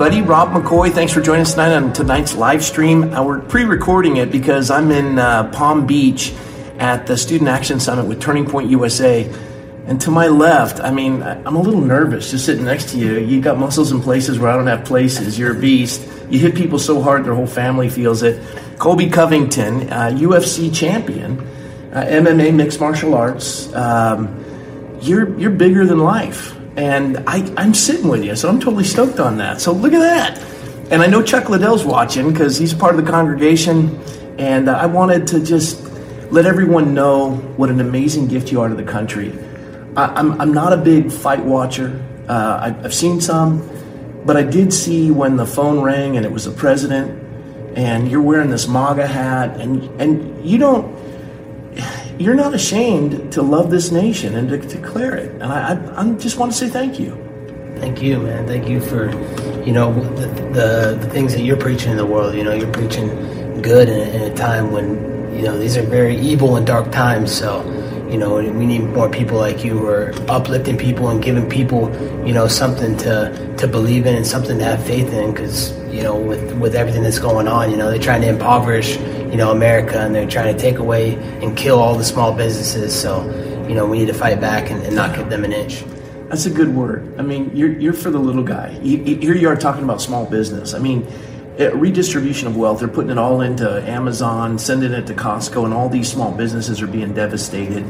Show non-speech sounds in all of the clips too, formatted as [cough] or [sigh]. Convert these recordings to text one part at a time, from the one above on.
everybody. Rob McCoy, thanks for joining us tonight on tonight's live stream. Uh, we're pre recording it because I'm in uh, Palm Beach at the Student Action Summit with Turning Point USA. And to my left, I mean, I'm a little nervous just sitting next to you. You got muscles in places where I don't have places. You're a beast. You hit people so hard, their whole family feels it. Colby Covington, uh, UFC champion, uh, MMA mixed martial arts. Um, you're you're bigger than life and I, I'm sitting with you, so I'm totally stoked on that. So look at that. And I know Chuck Liddell's watching because he's part of the congregation, and uh, I wanted to just let everyone know what an amazing gift you are to the country. I, am I'm, I'm not a big fight watcher. Uh, I, I've seen some, but I did see when the phone rang and it was the president, and you're wearing this MAGA hat, and and you don't you're not ashamed to love this nation and to declare it. And I, I, I, just want to say thank you. Thank you, man. Thank you for, you know, the, the, the things that you're preaching in the world. You know, you're preaching good in, in a time when, you know, these are very evil and dark times. So, you know, we need more people like you who are uplifting people and giving people, you know, something to, to believe in and something to have faith in. Because, you know, with, with everything that's going on, you know, they're trying to impoverish you know America, and they're trying to take away and kill all the small businesses. So, you know, we need to fight back and, and not give them an inch. That's a good word. I mean, you're you're for the little guy. You, here you are talking about small business. I mean, redistribution of wealth. They're putting it all into Amazon, sending it to Costco, and all these small businesses are being devastated.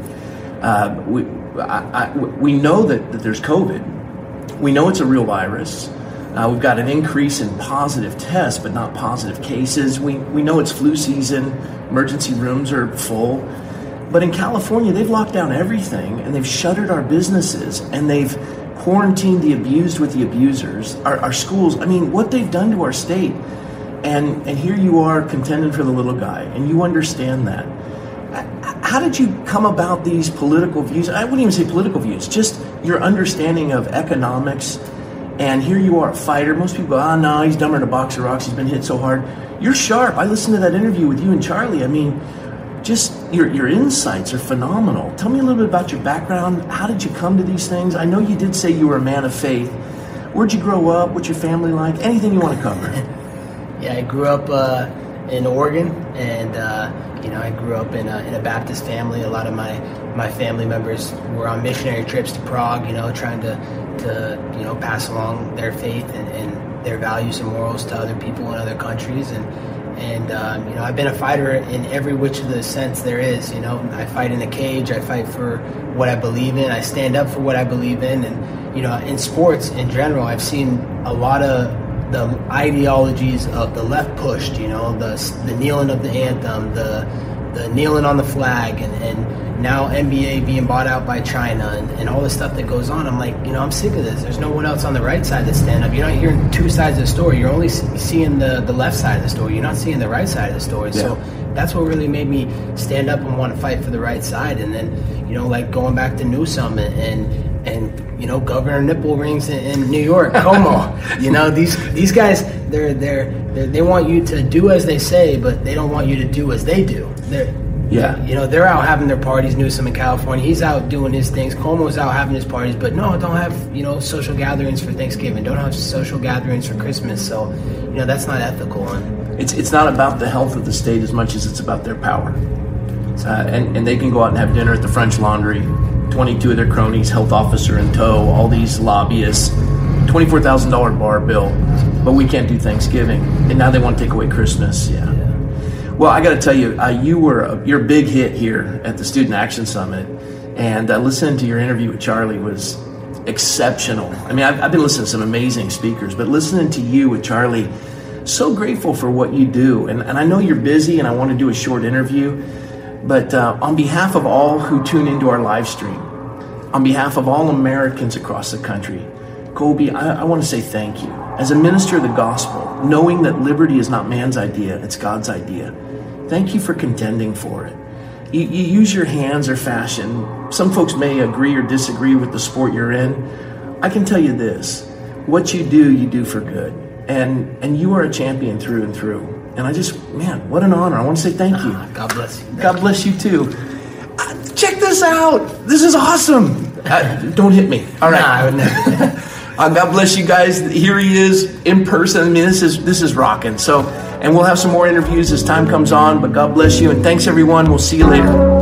Uh, we I, I, we know that, that there's COVID. We know it's a real virus. Uh, we've got an increase in positive tests, but not positive cases. We, we know it's flu season, emergency rooms are full. But in California, they've locked down everything and they've shuttered our businesses and they've quarantined the abused with the abusers, our, our schools. I mean, what they've done to our state. And, and here you are contending for the little guy, and you understand that. How did you come about these political views? I wouldn't even say political views, just your understanding of economics and here you are, a fighter. Most people ah, oh, no, he's dumber than a box of rocks. He's been hit so hard. You're sharp. I listened to that interview with you and Charlie. I mean, just your, your insights are phenomenal. Tell me a little bit about your background. How did you come to these things? I know you did say you were a man of faith. Where'd you grow up? What's your family like? Anything you want to cover? [laughs] yeah, I grew up uh, in Oregon, and uh, you know, I grew up in a, in a Baptist family. A lot of my my family members were on missionary trips to Prague. You know, trying to to you know pass along their faith and, and their values and morals to other people in other countries and and um, you know I've been a fighter in every which of the sense there is you know. I fight in a cage I fight for what I believe in I stand up for what I believe in. And you know in sports in general I've seen a lot of the ideologies of the left pushed you know the the kneeling of the anthem the the kneeling on the flag and, and now NBA being bought out by China and, and all the stuff that goes on. I'm like, you know, I'm sick of this. There's no one else on the right side to stand up. You're not hearing two sides of the story. You're only seeing the, the left side of the story. You're not seeing the right side of the story. Yeah. So that's what really made me stand up and want to fight for the right side. And then, you know, like going back to Newsom and, and, and you know, Governor Nipple Rings in, in New York, Cuomo. [laughs] you know, these these guys, they're, they're, they're, they want you to do as they say, but they don't want you to do as they do. They're, yeah. You know, they're out having their parties, Newsom in California. He's out doing his things. Cuomo's out having his parties, but no, don't have, you know, social gatherings for Thanksgiving. Don't have social gatherings for Christmas. So, you know, that's not ethical. And it's, it's not about the health of the state as much as it's about their power. Uh, and, and they can go out and have dinner at the French Laundry, 22 of their cronies, health officer in tow, all these lobbyists, $24,000 bar bill, but we can't do Thanksgiving. And now they want to take away Christmas. Yeah. Well, I got to tell you, uh, you were a, your big hit here at the Student Action Summit, and uh, listening to your interview with Charlie was exceptional. I mean, I've, I've, been listening to some amazing speakers, but listening to you with Charlie, so grateful for what you do. And, and I know you're busy, and I want to do a short interview, but uh, on behalf of all who tune into our live stream, on behalf of all Americans across the country, Colby, I, I want to say thank you. As a minister of the gospel, knowing that liberty is not man's idea, it's God's idea Thank you for contending for it. You, you, use your hands or fashion. Some folks may agree or disagree with the sport you're in. I can tell you this what you do, you do for good. And, and you are a champion through and through. And I just, man, what an honor. I want to say thank you. Ah, God bless you. God bless you too. Out. This is awesome. Uh, don't hit me. All right. Nah, I would never. [laughs] Uh, God bless you guys. Here he is in person. I mean, this is this is rocking. So, and we'll have some more interviews as time comes on. But God bless you and thanks everyone. We'll see you later.